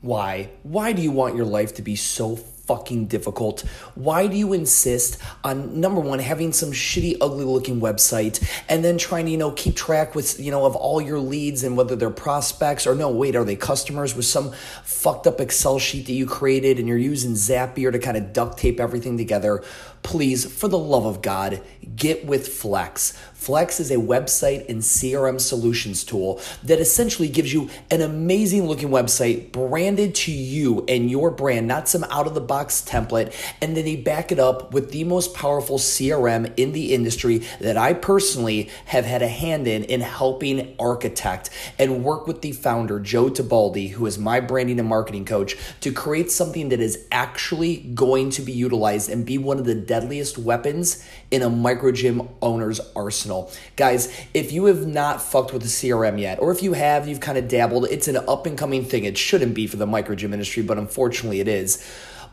Why? Why do you want your life to be so fucking difficult? Why do you insist on number one having some shitty, ugly looking website and then trying to, you know, keep track with, you know, of all your leads and whether they're prospects or no, wait, are they customers with some fucked up Excel sheet that you created and you're using Zapier to kind of duct tape everything together? Please, for the love of God, get with Flexx. Flexx is a website and CRM solutions tool that essentially gives you an amazing looking website branded to you and your brand, not some out of the box template. And then they back it up with the most powerful CRM in the industry that I personally have had a hand in in helping architect and work with the founder, Joe Tabaldi, who is my branding and marketing coach, to create something that is actually going to be utilized and be one of the deadliest weapons in a micro gym owner's arsenal. Guys, if you have not fucked with the CRM yet, or if you have, you've kind of dabbled, it's an up and coming thing. It shouldn't be for the micro gym industry, but unfortunately it is.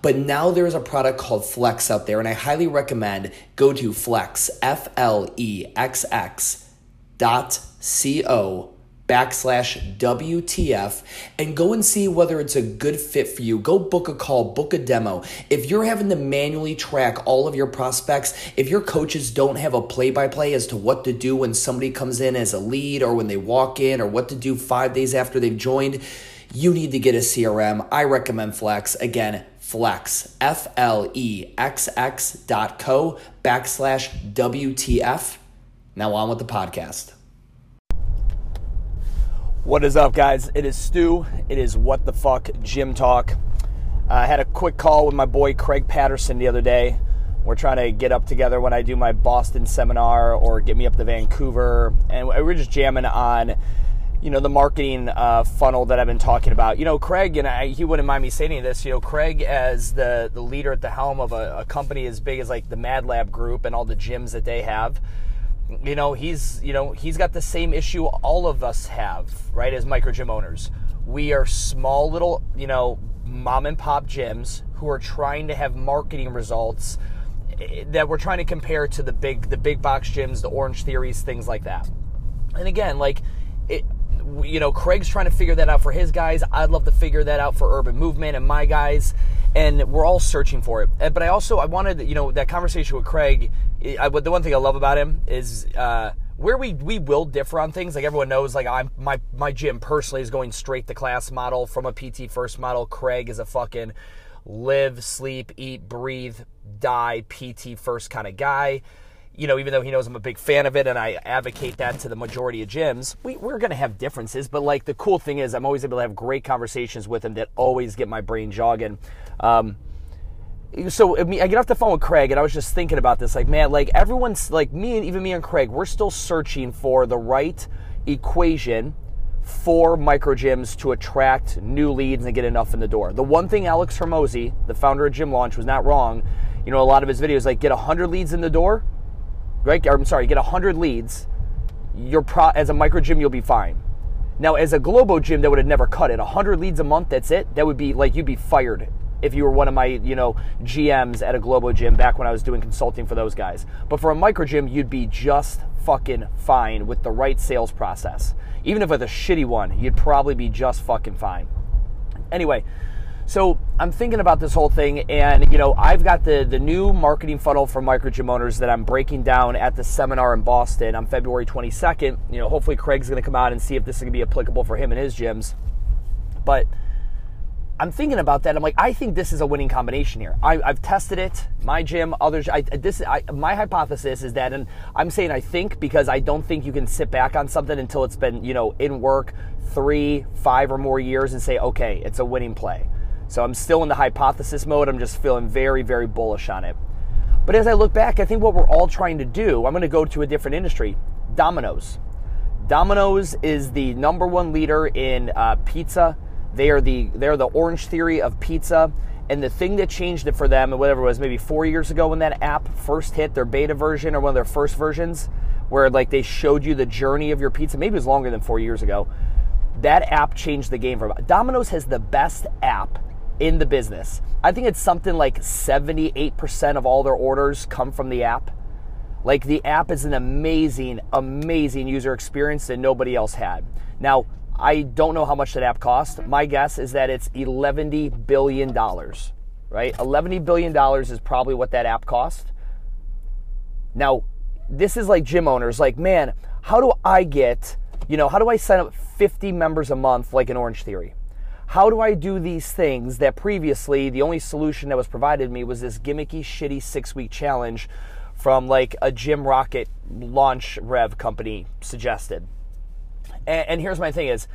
But now there is a product called Flexx out there, and I highly recommend go to Flexx, F L E X X dot C O backslash WTF and go and see whether it's a good fit for you. Go book a call, book a demo. If you're having to manually track all of your prospects, if your coaches don't have a play by play as to what to do when somebody comes in as a lead or when they walk in or what to do five days after they've joined, you need to get a CRM. I recommend Flexx. Again, Flexx, F L E X X dot co backslash WTF. Now on with the podcast. What is up, guys? It is Stu. It is What the Fuck Gym Talk. I had a quick call with my boy Craig Patterson the other day. We're trying to get up together when I do my Boston seminar or get me up to Vancouver. And we're just jamming on, you know, the marketing uh, funnel that I've been talking about. You know, Craig, and I, he wouldn't mind me saying this, you know, Craig, as the, the leader at the helm of a, a company as big as like the Mad Lab Group and all the gyms that they have you know he's you know he's got the same issue all of us have right as micro gym owners. We are small little you know mom and pop gyms who are trying to have marketing results eh, that we're trying to compare to the big the big box gyms the orange theories things like that. And again like it you know craig's trying to figure that out for his guys i'd love to figure that out for urban movement and my guys and we're all searching for it but i also i wanted you know that conversation with craig I, the one thing I love about him is uh, where we we will differ on things. Like everyone knows, like I'm my my gym personally is going straight to class model from a PT first model. Craig is a fucking live, sleep, eat, breathe, die PT first kind of guy. You know, even though he knows I'm a big fan of it and I advocate that to the majority of gyms, we, we're going to have differences. But like the cool thing is, I'm always able to have great conversations with him that always get my brain jogging. Um, so I get off the phone with Craig, and I was just thinking about this. Like, man, like everyone's like me, and even me and Craig, we're still searching for the right equation for micro gyms to attract new leads and get enough in the door. The one thing Alex Hormozi, the founder of Gym Launch, was not wrong. You know, a lot of his videos like get 100 leads in the door, right? Or, I'm sorry, get 100 leads. You're pro- as a micro gym, you'll be fine. Now, as a Globo gym, that would have never cut it. 100 leads a month, that's it. That would be like you'd be fired if you were one of my, you know, GMs at a Globo gym back when I was doing consulting for those guys. But for a micro gym, you'd be just fucking fine with the right sales process. Even if with a shitty one, you'd probably be just fucking fine. Anyway, so I'm thinking about this whole thing, and you know, I've got the the new marketing funnel for micro gym owners that I'm breaking down at the seminar in Boston on February 22nd. You know, hopefully Craig's going to come out and see if this is going to be applicable for him and his gyms. But I'm thinking about that. I'm like, I think this is a winning combination here. I, have tested it, my gym, others. I, this, I, my hypothesis is that, and I'm saying I think because I don't think you can sit back on something until it's been, you know, in work three, five or more years and say, okay, it's a winning play. So I'm still in the hypothesis mode. I'm just feeling very, very bullish on it. But as I look back, I think what we're all trying to do, I'm going to go to a different industry Domino's. Domino's is the number one leader in uh, pizza they are the they're the orange theory of pizza. And the thing that changed it for them, and whatever it was, maybe four years ago when that app first hit their beta version or one of their first versions, where like they showed you the journey of your pizza, maybe it was longer than four years ago. That app changed the game for. Domino's has the best app in the business. I think it's something like 78% of all their orders come from the app. Like the app is an amazing, amazing user experience that nobody else had. Now, I don't know how much that app cost. My guess is that it's $11 billion, right? $11 billion is probably what that app cost. Now, this is like gym owners, like, man, how do I get, you know, how do I sign up 50 members a month like an Orange Theory? How do I do these things that previously the only solution that was provided me was this gimmicky, shitty six week challenge from like a Gym Rocket launch rev company suggested? And, and here's my thing is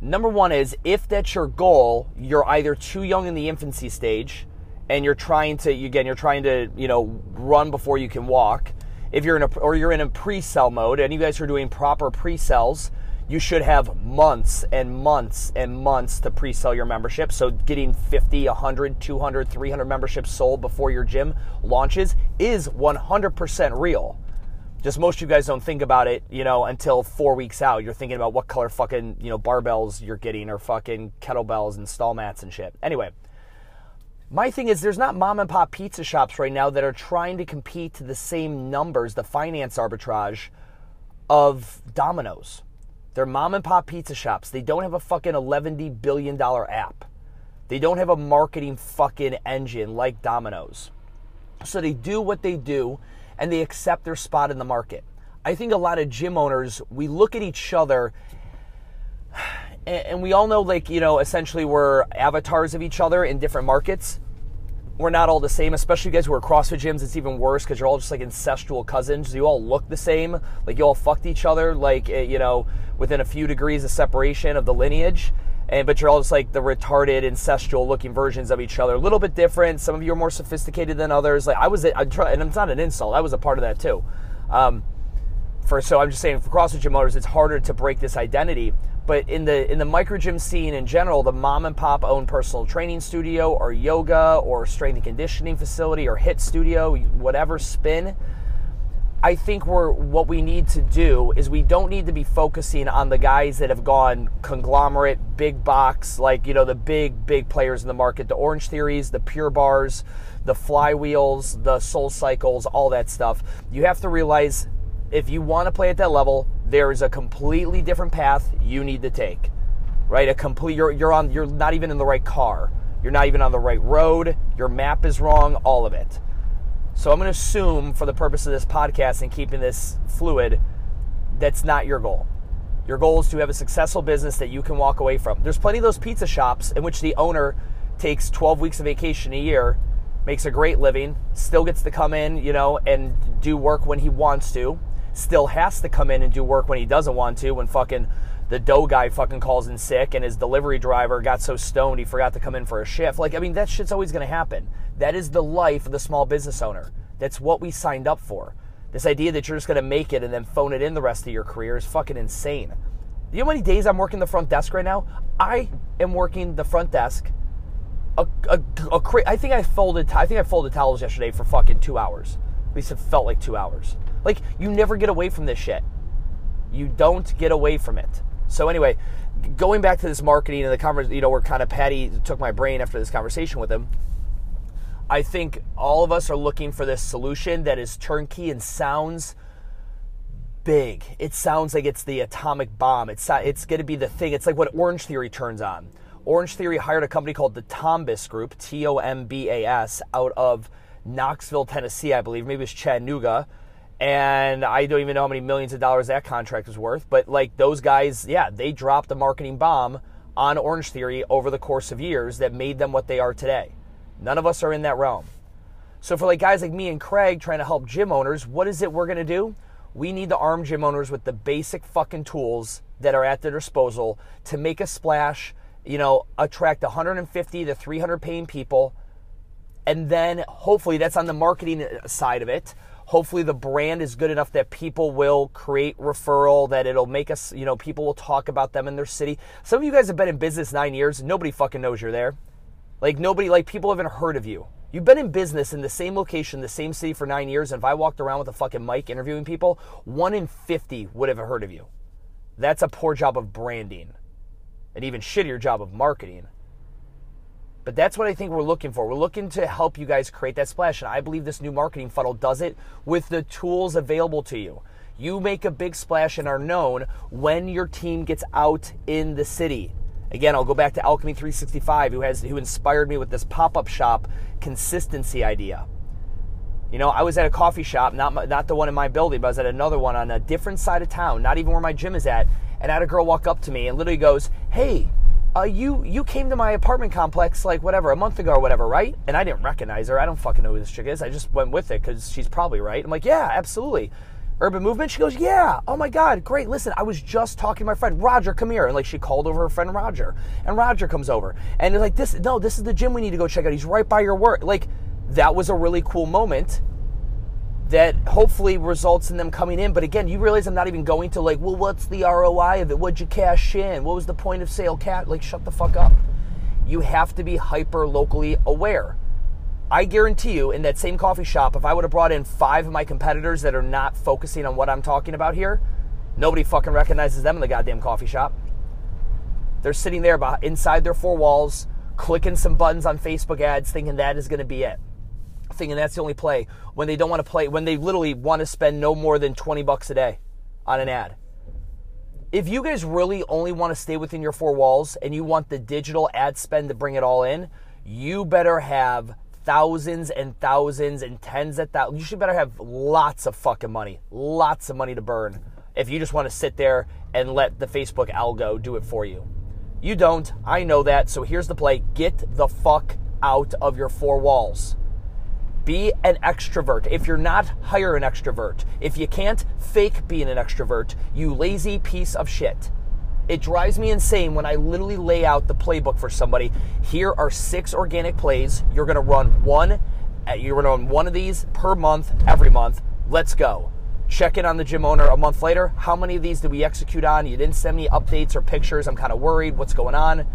number one is if that's your goal, you're either too young in the infancy stage and you're trying to again you're trying to you know run before you can walk if you're in a or you're in a pre-sell mode and you guys are doing proper pre-sells you should have months and months and months to pre-sell your membership so getting 50 100 200 300 memberships sold before your gym launches is 100% real just most of you guys don't think about it, you know, until four weeks out. You're thinking about what color fucking, you know, barbells you're getting or fucking kettlebells and stall mats and shit. Anyway, my thing is there's not mom and pop pizza shops right now that are trying to compete to the same numbers, the finance arbitrage of Domino's. They're mom and pop pizza shops. They don't have a fucking $11 billion app. They don't have a marketing fucking engine like Domino's. So they do what they do and they accept their spot in the market. I think a lot of gym owners, we look at each other and we all know, like, you know, essentially we're avatars of each other in different markets. We're not all the same, especially you guys who are CrossFit gyms. It's even worse because you're all just like incestual cousins. You all look the same. Like, you all fucked each other, like, eh, you know, within a few degrees of separation of the lineage and but you're all just like the retarded ancestral looking versions of each other a little bit different some of you are more sophisticated than others like i was i try and it's not an insult i was a part of that too um, for so i'm just saying for crossfit gym owners it's harder to break this identity but in the in the micro gym scene in general the mom and pop owned personal training studio or yoga or strength and conditioning facility or HIIT studio whatever spin I think we're what we need to do is we don't need to be focusing on the guys that have gone conglomerate, big box, like you know the big big players in the market, the Orange Theories, the Pure Barres, the Flywheels, the Soul Cycles, all that stuff. You have to realize if you want to play at that level, there is a completely different path you need to take. Right? A complete you're you're on you're not even in the right car. You're not even on the right road. Your map is wrong, all of it. So I'm going to assume, for the purpose of this podcast and keeping this fluid, that's not your goal. Your goal is to have a successful business that you can walk away from. There's plenty of those pizza shops in which the owner takes 12 weeks of vacation a year, makes a great living, still gets to come in, you know, and do work when he wants to, still has to come in and do work when he doesn't want to, when fucking the dough guy fucking calls in sick and his delivery driver got so stoned he forgot to come in for a shift. Like, I mean, that shit's always to happen. That is the life of the small business owner. That's what we signed up for. This idea that you're just to make it and then phone it in the rest of your career is fucking insane. You know how many days I'm working the front desk right now? I am working the front desk. A, a, a, I think I folded. I think I folded towels yesterday for fucking two hours. At least it felt like two hours. Like you never get away from this shit. You don't get away from it. So anyway, going back to this marketing and the conversation, you know, where kind of Patty took my brain after this conversation with him. I think all of us are looking for this solution that is turnkey and sounds big. It sounds like it's the atomic bomb. It's it's going to be the thing. It's like what Orange Theory turns on. Orange Theory hired a company called the Tombas Group, T O M B A S, out of Knoxville, Tennessee, I believe. Maybe it's Chattanooga and I don't even know how many millions of dollars that contract was worth. But like those guys, yeah, they dropped a marketing bomb on Orange Theory over the course of years that made them what they are today. None of us are in that realm. So for like guys like me and Craig trying to help gym owners, what is it we're gonna do? We need to arm gym owners with the basic fucking tools that are at their disposal to make a splash, you know, attract 150 to 300 paying people. And then hopefully that's on the marketing side of it hopefully the brand is good enough that people will create referral that it'll make us you know people will talk about them in their city. Some of you guys have been in business nine years. Nobody fucking knows you're there. Like nobody like people haven't heard of you. You've been in business in the same location the same city for nine years and if i walked around with a fucking mic interviewing people one in 50 would have heard of you. That's a poor job of branding an even shittier job of marketing but that's what I think we're looking for. We're looking to help you guys create that splash. And I believe this new marketing funnel does it with the tools available to you. You make a big splash and are known when your team gets out in the city. Again, I'll go back to Alchemy 365, who has who inspired me with this pop-up shop consistency idea. You know, I was at a coffee shop, not my, not the one in my building, but I was at another one on a different side of town, not even where my gym is at, and I had a girl walk up to me and literally goes, "Hey, uh, you you came to my apartment complex like whatever a month ago or whatever, right?" And I didn't recognize her. I don't fucking know who this chick is. I just went with it because she's probably right. I'm like, "Yeah, absolutely." Urban Movement? She goes, Yeah. Oh my God, great. Listen, I was just talking to my friend Roger, come here. And like she called over her friend Roger. And Roger comes over. And it's like, this, no, this is the gym we need to go check out. He's right by your work. Like, that was a really cool moment that hopefully results in them coming in. But again, you realize I'm not even going to like, well, what's the ROI of it? What'd you cash in? What was the point of sale cat? Like, shut the fuck up. You have to be hyper locally aware. I guarantee you, in that same coffee shop, if I would have brought in five of my competitors that are not focusing on what I'm talking about here, nobody fucking recognizes them in the goddamn coffee shop. They're sitting there inside their four walls, clicking some buttons on Facebook ads, thinking that is going to be it. Thinking that's the only play when they don't want to play, when they literally want to spend no more than 20 bucks a day on an ad. If you guys really only want to stay within your four walls and you want the digital ad spend to bring it all in, you better have thousands and thousands and tens of thousands. You should better have lots of fucking money, lots of money to burn if you just want to sit there and let the Facebook algo do it for you. You don't. I know that. So here's the play get the fuck out of your four walls. Be an extrovert. If you're not, hire an extrovert. If you can't, fake being an extrovert, you lazy piece of shit. It drives me insane when I literally lay out the playbook for somebody. Here are six organic plays. You're going to run one. Uh, you're going to run one of these per month, every month. Let's go. Check in on the gym owner a month later. How many of these did we execute on? You didn't send me updates or pictures. I'm kind of worried. What's going on?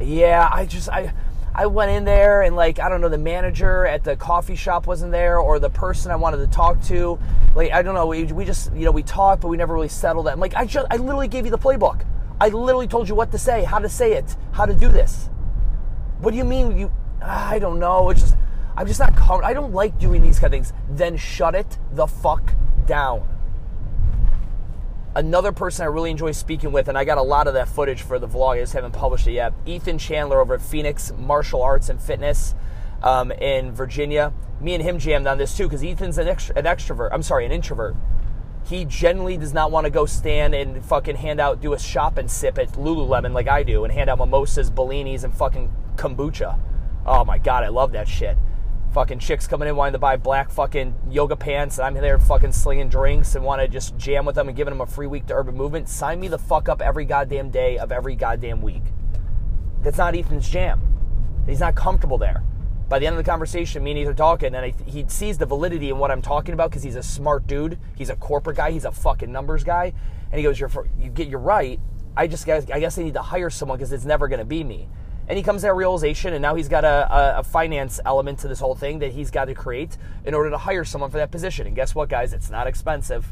Yeah, I just I I went in there and like I don't know the manager at the coffee shop wasn't there or the person I wanted to talk to. Like I don't know. We, we just you know we talked but we never really settled that. I'm like I just I literally gave you the playbook. I literally told you what to say, how to say it, how to do this. What do you mean you ah, I don't know. It's just I'm just not I don't like doing these kind of things. Then shut it the fuck down. Another person I really enjoy speaking with, and I got a lot of that footage for the vlog, I just haven't published it yet. Ethan Chandler over at Phoenix Martial Arts and Fitness um, in Virginia. Me and him jammed on this too because Ethan's an, extra, an extrovert. I'm sorry, an introvert. He generally does not want to go stand and fucking hand out, do a shop and sip at Lululemon like I do, and hand out mimosas, Bellinis, and fucking kombucha. Oh my god, I love that shit. Fucking chicks coming in wanting to buy black fucking yoga pants, and I'm there fucking slinging drinks and want to just jam with them and giving them a free week to Urban Movement. Sign me the fuck up every goddamn day of every goddamn week. That's not Ethan's jam. He's not comfortable there by the end of the conversation, me and Ethan talking, and I, he sees the validity in what I'm talking about because he's a smart dude. He's a corporate guy. He's a fucking numbers guy. And he goes, "You're you get you're right. I just I guess I need to hire someone because it's never going to be me." And he comes to that realization, and now he's got a, a, a finance element to this whole thing that he's got to create in order to hire someone for that position. And guess what, guys? It's not expensive.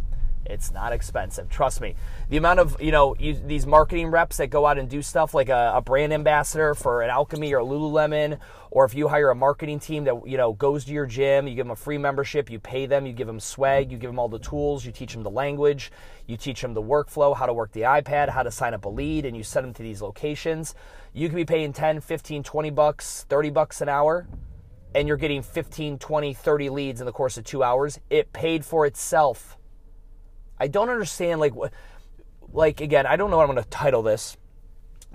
It's not expensive. Trust me. The amount of, you know, you, these marketing reps that go out and do stuff like a, a, brand ambassador for an Alchemy or Lululemon, or if you hire a marketing team that, you know, goes to your gym, you give them a free membership, you pay them, you give them swag, you give them all the tools, you teach them the language, you teach them the workflow, how to work the iPad, how to sign up a lead, and you send them to these locations. You could be paying 10, 15, 20 bucks, 30 bucks an hour and you're getting 15, 20, 30 leads in the course of two hours, it paid for itself. I don't understand like what like again, I don't know what I'm going to title this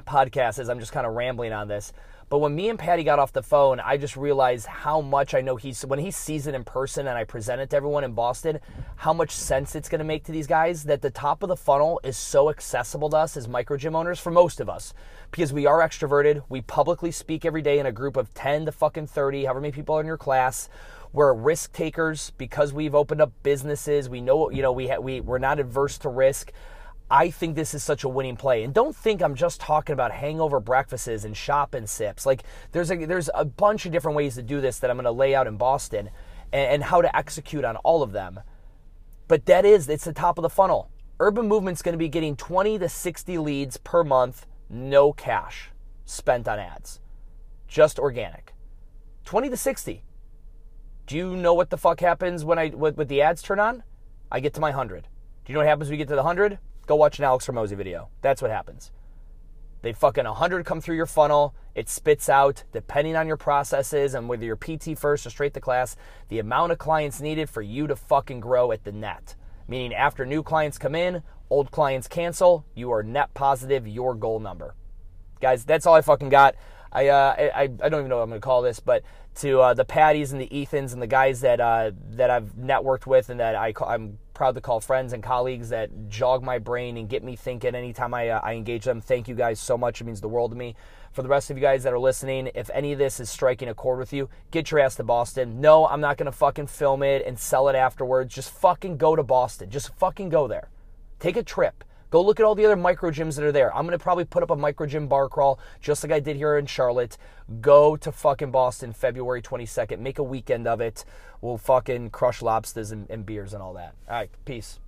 podcast as I'm just kind of rambling on this. But when me and Patty got off the phone, I just realized how much I know he's when he sees it in person and I present it to everyone in Boston, how much sense it's going to make to these guys that the top of the funnel is so accessible to us as micro gym owners for most of us because we are extroverted. We publicly speak every day in a group of 10 to fucking 30, however many people are in your class. We're risk takers because we've opened up businesses. We know, you know, we ha- we we're not adverse to risk. I think this is such a winning play. And don't think I'm just talking about hangover breakfasts and shop and sips. Like there's a there's a bunch of different ways to do this that I'm going to lay out in Boston and, and how to execute on all of them. But that is it's the top of the funnel. Urban Movement's going to be getting 20 to 60 leads per month, no cash spent on ads. Just organic. 20 to 60. Do you know what the fuck happens when I with, with the ads turn on? I get to my 100. Do you know what happens when you get to the 100? Go watch an Alex Hormozi video. That's what happens. They fucking 100 come through your funnel. It spits out, depending on your processes and whether you're PT first or straight to class, the amount of clients needed for you to fucking grow at the net. Meaning, after new clients come in, old clients cancel, you are net positive your goal number. Guys, that's all I fucking got. I, uh, I, I don't even know what I'm going to call this, but to uh, the Patties and the Ethans and the guys that uh, that I've networked with and that I I'm proud to call friends and colleagues that jog my brain and get me thinking anytime I, uh, I engage them. Thank you guys so much. It means the world to me. For the rest of you guys that are listening, if any of this is striking a chord with you, get your ass to Boston. No, I'm not going to fucking film it and sell it afterwards. Just fucking go to Boston. Just fucking go there. Take a trip. Go look at all the other micro gyms that are there. I'm going to probably put up a micro gym bar crawl just like I did here in Charlotte. Go to fucking Boston February 22nd. Make a weekend of it. We'll fucking crush lobsters and, and beers and all that. All right, peace.